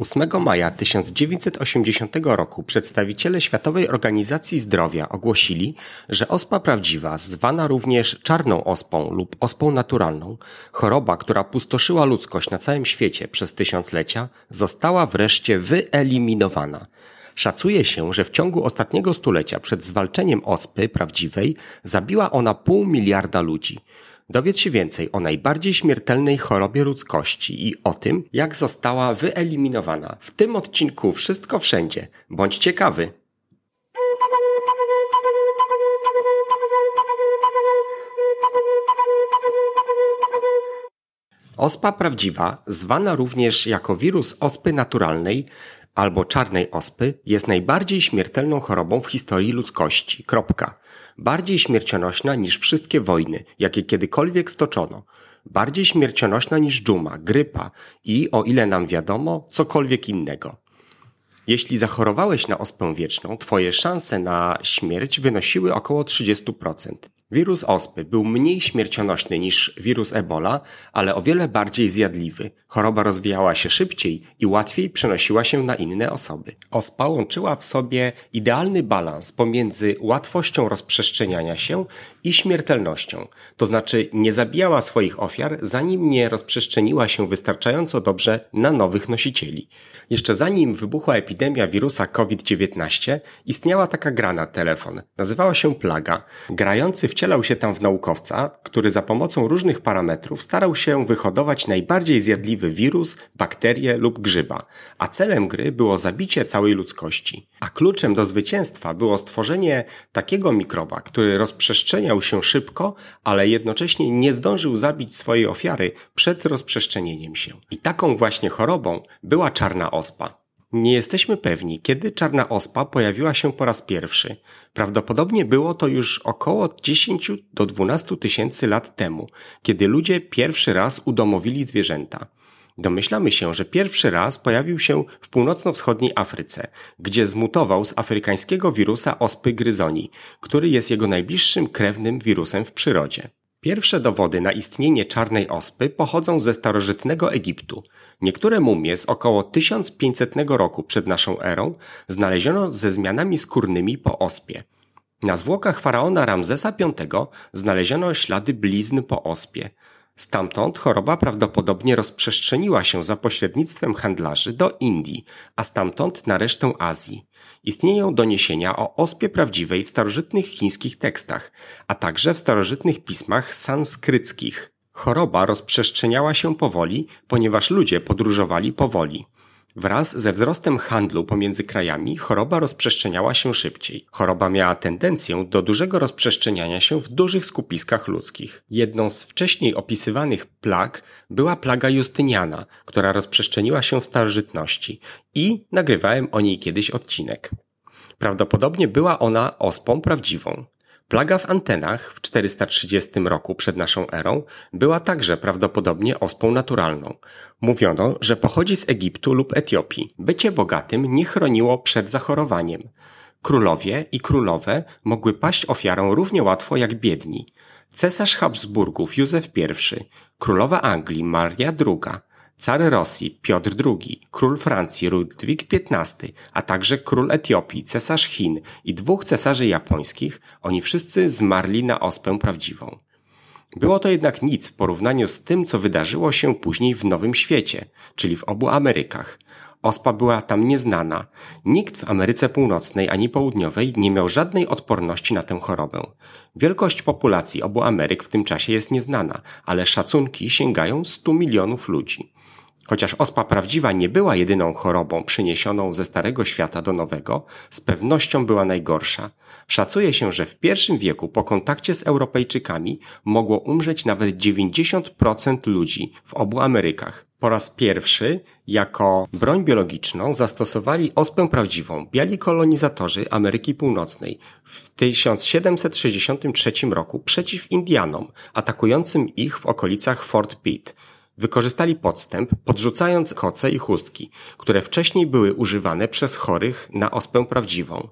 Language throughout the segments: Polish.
8 maja 1980 roku przedstawiciele Światowej Organizacji Zdrowia ogłosili, że ospa prawdziwa, zwana również czarną ospą lub ospą naturalną, choroba, która pustoszyła ludzkość na całym świecie przez tysiąclecia, została wreszcie wyeliminowana. Szacuje się, że w ciągu ostatniego stulecia przed zwalczeniem ospy prawdziwej zabiła ona pół miliarda ludzi. Dowiedz się więcej o najbardziej śmiertelnej chorobie ludzkości i o tym, jak została wyeliminowana. W tym odcinku wszystko wszędzie. Bądź ciekawy. Ospa prawdziwa, zwana również jako wirus ospy naturalnej albo czarnej ospy, jest najbardziej śmiertelną chorobą w historii ludzkości. Kropka bardziej śmiercionośna niż wszystkie wojny, jakie kiedykolwiek stoczono, bardziej śmiercionośna niż dżuma, grypa i, o ile nam wiadomo, cokolwiek innego. Jeśli zachorowałeś na ospę wieczną, twoje szanse na śmierć wynosiły około 30%. Wirus ospy był mniej śmiercionośny niż wirus Ebola, ale o wiele bardziej zjadliwy. Choroba rozwijała się szybciej i łatwiej przenosiła się na inne osoby. Ospa łączyła w sobie idealny balans pomiędzy łatwością rozprzestrzeniania się i śmiertelnością, to znaczy nie zabijała swoich ofiar, zanim nie rozprzestrzeniła się wystarczająco dobrze na nowych nosicieli. Jeszcze zanim wybuchła epidemia wirusa COVID-19, istniała taka gra na telefon. Nazywała się Plaga. Grający wcielał się tam w naukowca, który za pomocą różnych parametrów starał się wyhodować najbardziej zjadliwy wirus, bakterię lub grzyba, a celem gry było zabicie całej ludzkości. A kluczem do zwycięstwa było stworzenie takiego mikroba, który rozprzestrzeniał się szybko, ale jednocześnie nie zdążył zabić swojej ofiary przed rozprzestrzenieniem się. I taką właśnie chorobą była czarna ospa. Nie jesteśmy pewni, kiedy czarna ospa pojawiła się po raz pierwszy. Prawdopodobnie było to już około 10 do 12 tysięcy lat temu, kiedy ludzie pierwszy raz udomowili zwierzęta. Domyślamy się, że pierwszy raz pojawił się w północno-wschodniej Afryce, gdzie zmutował z afrykańskiego wirusa ospy gryzoni, który jest jego najbliższym krewnym wirusem w przyrodzie. Pierwsze dowody na istnienie czarnej ospy pochodzą ze starożytnego Egiptu. Niektóre mumie z około 1500 roku przed naszą erą znaleziono ze zmianami skórnymi po ospie. Na zwłokach faraona Ramzesa V znaleziono ślady blizn po ospie. Stamtąd choroba prawdopodobnie rozprzestrzeniła się za pośrednictwem handlarzy do Indii, a stamtąd na resztę Azji. Istnieją doniesienia o ospie prawdziwej w starożytnych chińskich tekstach, a także w starożytnych pismach sanskryckich. Choroba rozprzestrzeniała się powoli, ponieważ ludzie podróżowali powoli. Wraz ze wzrostem handlu pomiędzy krajami choroba rozprzestrzeniała się szybciej. Choroba miała tendencję do dużego rozprzestrzeniania się w dużych skupiskach ludzkich. Jedną z wcześniej opisywanych plag była plaga Justyniana, która rozprzestrzeniła się w starożytności i nagrywałem o niej kiedyś odcinek. Prawdopodobnie była ona ospą prawdziwą. Plaga w antenach w 430 roku przed naszą erą była także prawdopodobnie ospą naturalną. Mówiono, że pochodzi z Egiptu lub Etiopii. Bycie bogatym nie chroniło przed zachorowaniem. Królowie i królowe mogły paść ofiarą równie łatwo jak biedni. Cesarz Habsburgów Józef I, królowa Anglii Maria II, car Rosji Piotr II, król Francji Ludwik XV, a także król Etiopii, cesarz Chin i dwóch cesarzy japońskich, oni wszyscy zmarli na ospę prawdziwą. Było to jednak nic w porównaniu z tym, co wydarzyło się później w Nowym Świecie, czyli w obu Amerykach. Ospa była tam nieznana. Nikt w Ameryce Północnej ani Południowej nie miał żadnej odporności na tę chorobę. Wielkość populacji obu Ameryk w tym czasie jest nieznana, ale szacunki sięgają 100 milionów ludzi. Chociaż ospa prawdziwa nie była jedyną chorobą przyniesioną ze Starego Świata do Nowego, z pewnością była najgorsza. Szacuje się, że w I wieku po kontakcie z Europejczykami mogło umrzeć nawet 90% ludzi w obu Amerykach. Po raz pierwszy jako broń biologiczną zastosowali ospę prawdziwą biali kolonizatorzy Ameryki Północnej w 1763 roku przeciw Indianom, atakującym ich w okolicach Fort Pitt. Wykorzystali podstęp, podrzucając koce i chustki, które wcześniej były używane przez chorych na ospę prawdziwą.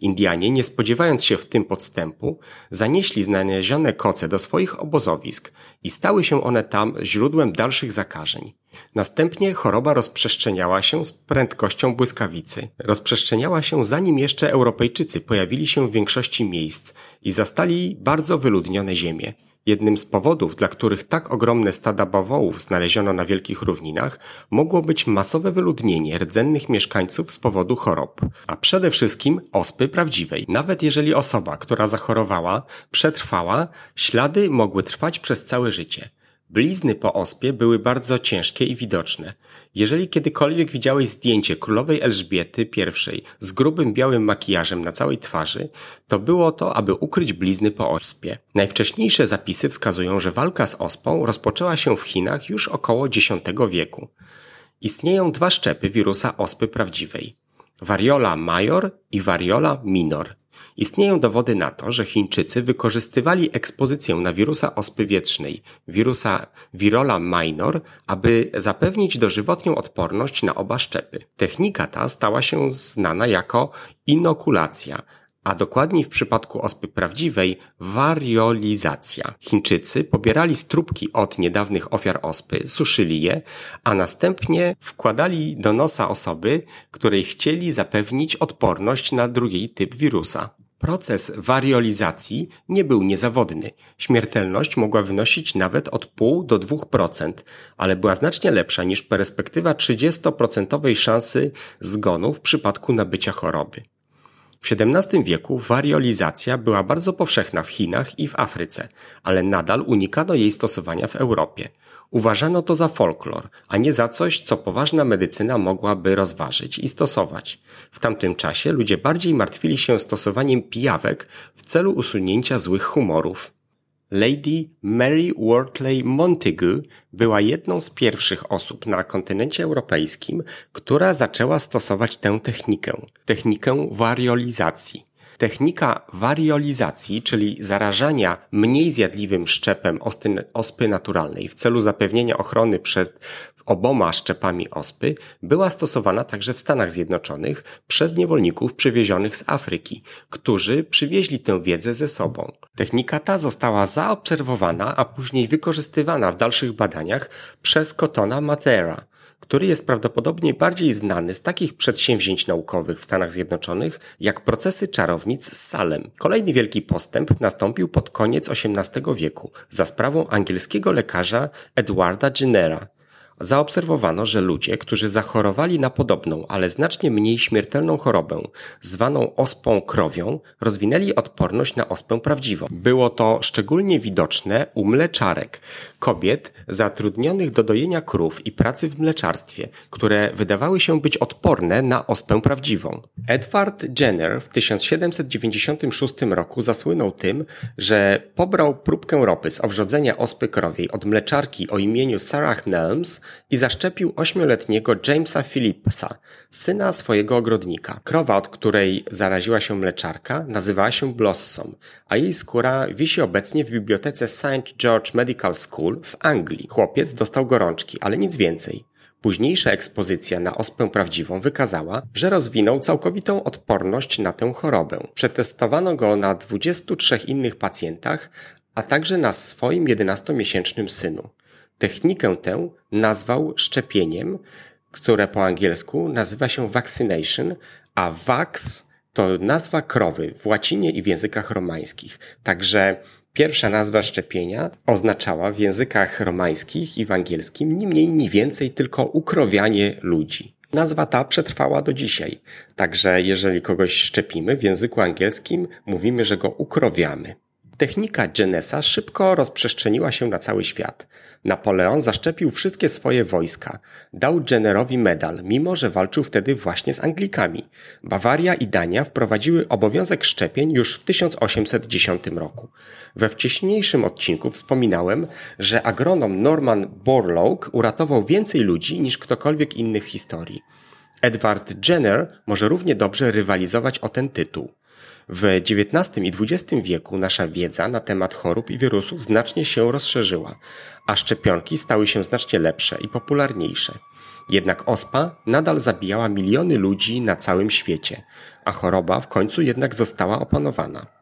Indianie, nie spodziewając się w tym podstępu, zanieśli znalezione koce do swoich obozowisk i stały się one tam źródłem dalszych zakażeń. Następnie choroba rozprzestrzeniała się z prędkością błyskawicy. Rozprzestrzeniała się zanim jeszcze Europejczycy pojawili się w większości miejsc i zastali bardzo wyludnione ziemie. Jednym z powodów, dla których tak ogromne stada bawołów znaleziono na wielkich równinach, mogło być masowe wyludnienie rdzennych mieszkańców z powodu chorób, a przede wszystkim ospy prawdziwej. Nawet jeżeli osoba, która zachorowała, przetrwała, ślady mogły trwać przez całe życie. Blizny po ospie były bardzo ciężkie i widoczne. Jeżeli kiedykolwiek widziałeś zdjęcie królowej Elżbiety I z grubym białym makijażem na całej twarzy, to było to, aby ukryć blizny po ospie. Najwcześniejsze zapisy wskazują, że walka z ospą rozpoczęła się w Chinach już około X wieku. Istnieją dwa szczepy wirusa ospy prawdziwej. Variola major i variola minor. Istnieją dowody na to, że Chińczycy wykorzystywali ekspozycję na wirusa ospy wietrznej, wirusa Virola minor, aby zapewnić dożywotnią odporność na oba szczepy. Technika ta stała się znana jako inokulacja, a dokładniej w przypadku ospy prawdziwej wariolizacja. Chińczycy pobierali strubki od niedawnych ofiar ospy, suszyli je, a następnie wkładali do nosa osoby, której chcieli zapewnić odporność na drugi typ wirusa. Proces wariolizacji nie był niezawodny. Śmiertelność mogła wynosić nawet od 0,5 do 2%, ale była znacznie lepsza niż perspektywa 30% szansy zgonu w przypadku nabycia choroby. W XVII wieku wariolizacja była bardzo powszechna w Chinach i w Afryce, ale nadal unikano jej stosowania w Europie. Uważano to za folklor, a nie za coś, co poważna medycyna mogłaby rozważyć i stosować. W tamtym czasie ludzie bardziej martwili się stosowaniem pijawek w celu usunięcia złych humorów. Lady Mary Wortley Montagu była jedną z pierwszych osób na kontynencie europejskim, która zaczęła stosować tę technikę, technikę wariolizacji. Technika wariolizacji, czyli zarażania mniej zjadliwym szczepem ospy naturalnej w celu zapewnienia ochrony przed oboma szczepami ospy, była stosowana także w Stanach Zjednoczonych przez niewolników przywiezionych z Afryki, którzy przywieźli tę wiedzę ze sobą. Technika ta została zaobserwowana, a później wykorzystywana w dalszych badaniach przez Cottona Matera, który jest prawdopodobnie bardziej znany z takich przedsięwzięć naukowych w Stanach Zjednoczonych, jak procesy czarownic z Salem. Kolejny wielki postęp nastąpił pod koniec XVIII wieku za sprawą angielskiego lekarza Edwarda Jennera, Zaobserwowano, że ludzie, którzy zachorowali na podobną, ale znacznie mniej śmiertelną chorobę, zwaną ospą krowią, rozwinęli odporność na ospę prawdziwą. Było to szczególnie widoczne u mleczarek, kobiet zatrudnionych do dojenia krów i pracy w mleczarstwie, które wydawały się być odporne na ospę prawdziwą. Edward Jenner w 1796 roku zasłynął tym, że pobrał próbkę ropy z owrzodzenia ospy krowiej od mleczarki o imieniu Sarah Nelms i zaszczepił ośmioletniego Jamesa Phillipsa, syna swojego ogrodnika. Krowa, od której zaraziła się mleczarka, nazywała się Blossom, a jej skóra wisi obecnie w bibliotece St. George Medical School w Anglii. Chłopiec dostał gorączki, ale nic więcej. Późniejsza ekspozycja na ospę prawdziwą wykazała, że rozwinął całkowitą odporność na tę chorobę. Przetestowano go na 23 innych pacjentach, a także na swoim 11-miesięcznym synu. Technikę tę nazwał szczepieniem, które po angielsku nazywa się vaccination, a vax to nazwa krowy w łacinie i w językach romańskich. Także pierwsza nazwa szczepienia oznaczała w językach romańskich i w angielskim ni mniej, ni więcej tylko ukrowianie ludzi. Nazwa ta przetrwała do dzisiaj. Także jeżeli kogoś szczepimy w języku angielskim, mówimy, że go ukrowiamy. Technika Genesa szybko rozprzestrzeniła się na cały świat. Napoleon zaszczepił wszystkie swoje wojska. Dał Jennerowi medal, mimo że walczył wtedy właśnie z Anglikami. Bawaria i Dania wprowadziły obowiązek szczepień już w 1810 roku. We wcześniejszym odcinku wspominałem, że agronom Norman Borlaug uratował więcej ludzi niż ktokolwiek inny w historii. Edward Jenner może równie dobrze rywalizować o ten tytuł. W XIX i XX wieku nasza wiedza na temat chorób i wirusów znacznie się rozszerzyła, a szczepionki stały się znacznie lepsze i popularniejsze. Jednak ospa nadal zabijała miliony ludzi na całym świecie, a choroba w końcu jednak została opanowana.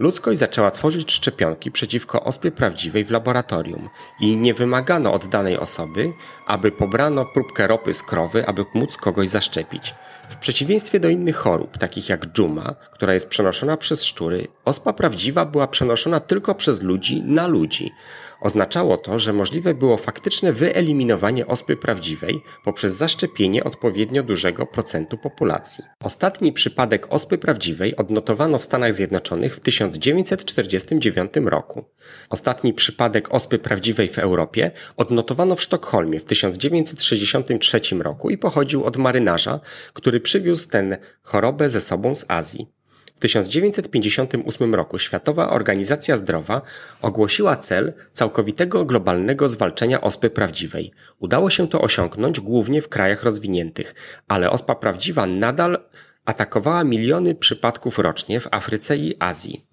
Ludzkość zaczęła tworzyć szczepionki przeciwko ospie prawdziwej w laboratorium i nie wymagano od danej osoby, aby pobrano próbkę ropy z krowy, aby móc kogoś zaszczepić. W przeciwieństwie do innych chorób, takich jak dżuma, która jest przenoszona przez szczury, ospa prawdziwa była przenoszona tylko przez ludzi na ludzi. Oznaczało to, że możliwe było faktyczne wyeliminowanie ospy prawdziwej poprzez zaszczepienie odpowiednio dużego procentu populacji. Ostatni przypadek ospy prawdziwej odnotowano w Stanach Zjednoczonych w 1949 roku. Ostatni przypadek ospy prawdziwej w Europie odnotowano w Sztokholmie w 1963 roku i pochodził od marynarza, który przywiózł tę chorobę ze sobą z Azji. W 1958 roku Światowa Organizacja Zdrowa ogłosiła cel całkowitego globalnego zwalczenia ospy prawdziwej. Udało się to osiągnąć głównie w krajach rozwiniętych, ale ospa prawdziwa nadal atakowała miliony przypadków rocznie w Afryce i Azji.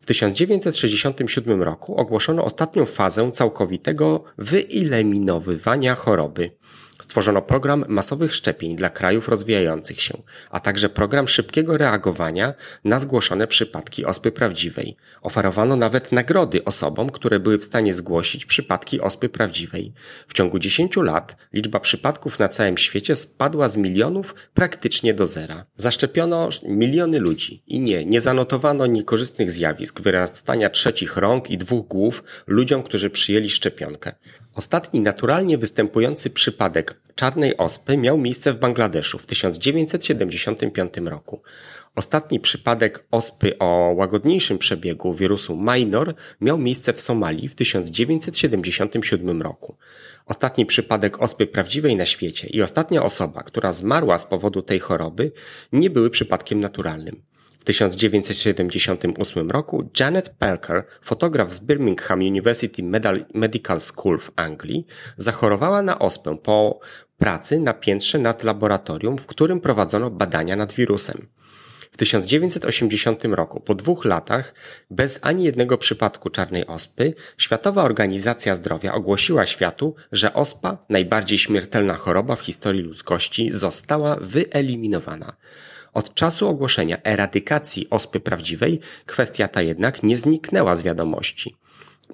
W 1967 roku ogłoszono ostatnią fazę całkowitego wyeliminowywania choroby. Stworzono program masowych szczepień dla krajów rozwijających się, a także program szybkiego reagowania na zgłoszone przypadki ospy prawdziwej. Oferowano nawet nagrody osobom, które były w stanie zgłosić przypadki ospy prawdziwej. W ciągu 10 lat liczba przypadków na całym świecie spadła z milionów praktycznie do zera. Zaszczepiono miliony ludzi i nie, nie zanotowano niekorzystnych zjawisk wyrastania trzecich rąk i dwóch głów ludziom, którzy przyjęli szczepionkę. Ostatni naturalnie występujący przypadek czarnej ospy miał miejsce w Bangladeszu w 1975 roku. Ostatni przypadek ospy o łagodniejszym przebiegu wirusu minor miał miejsce w Somalii w 1977 roku. Ostatni przypadek ospy prawdziwej na świecie i ostatnia osoba, która zmarła z powodu tej choroby, nie były przypadkiem naturalnym. W 1978 roku Janet Parker, fotograf z Birmingham University Medical School w Anglii, zachorowała na ospę po pracy na piętrze nad laboratorium, w którym prowadzono badania nad wirusem. W 1980 roku, po dwóch latach, bez ani jednego przypadku czarnej ospy, Światowa Organizacja Zdrowia ogłosiła światu, że ospa, najbardziej śmiertelna choroba w historii ludzkości, została wyeliminowana. Od czasu ogłoszenia eradykacji ospy prawdziwej kwestia ta jednak nie zniknęła z wiadomości.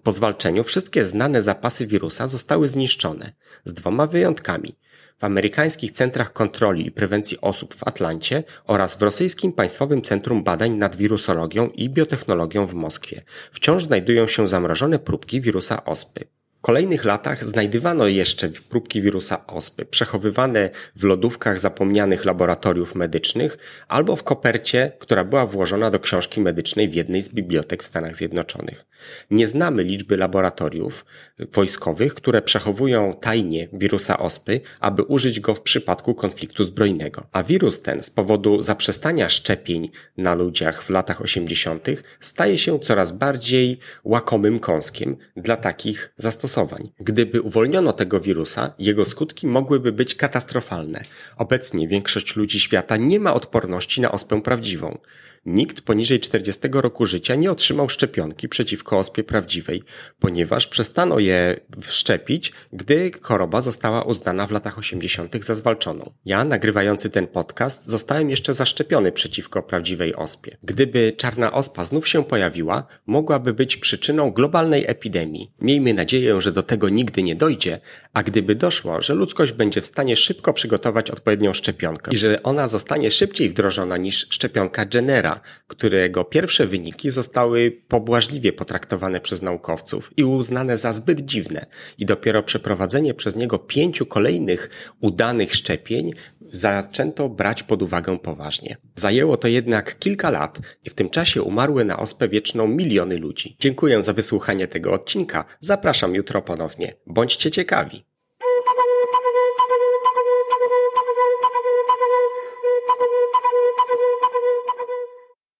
Po zwalczeniu wszystkie znane zapasy wirusa zostały zniszczone, z dwoma wyjątkami. W amerykańskich centrach kontroli i prewencji osób w Atlancie oraz w rosyjskim Państwowym Centrum Badań nad Wirusologią i Biotechnologią w Moskwie wciąż znajdują się zamrożone próbki wirusa ospy kolejnych latach znajdywano jeszcze próbki wirusa ospy, przechowywane w lodówkach zapomnianych laboratoriów medycznych albo w kopercie, która była włożona do książki medycznej w jednej z bibliotek w Stanach Zjednoczonych. Nie znamy liczby laboratoriów wojskowych, które przechowują tajnie wirusa ospy, aby użyć go w przypadku konfliktu zbrojnego. A wirus ten z powodu zaprzestania szczepień na ludziach w latach 80. staje się coraz bardziej łakomym kąskiem dla takich zastosowań zastosowań. Gdyby uwolniono tego wirusa, jego skutki mogłyby być katastrofalne. Obecnie większość ludzi świata nie ma odporności na ospę prawdziwą. Nikt poniżej 40 roku życia nie otrzymał szczepionki przeciwko ospie prawdziwej, ponieważ przestano je wszczepić, gdy choroba została uznana w latach 80. za zwalczoną. Ja, nagrywający ten podcast, zostałem jeszcze zaszczepiony przeciwko prawdziwej ospie. Gdyby czarna ospa znów się pojawiła, mogłaby być przyczyną globalnej epidemii. Miejmy nadzieję, że do tego nigdy nie dojdzie, a gdyby doszło, że ludzkość będzie w stanie szybko przygotować odpowiednią szczepionkę i że ona zostanie szybciej wdrożona niż szczepionka Genera, którego pierwsze wyniki zostały pobłażliwie potraktowane przez naukowców i uznane za zbyt dziwne i dopiero przeprowadzenie przez niego pięciu kolejnych udanych szczepień zaczęto brać pod uwagę poważnie. Zajęło to jednak kilka lat i w tym czasie umarły na ospę wieczną miliony ludzi. Dziękuję za wysłuchanie tego odcinka. Zapraszam jutro ponownie. Bądźcie ciekawi.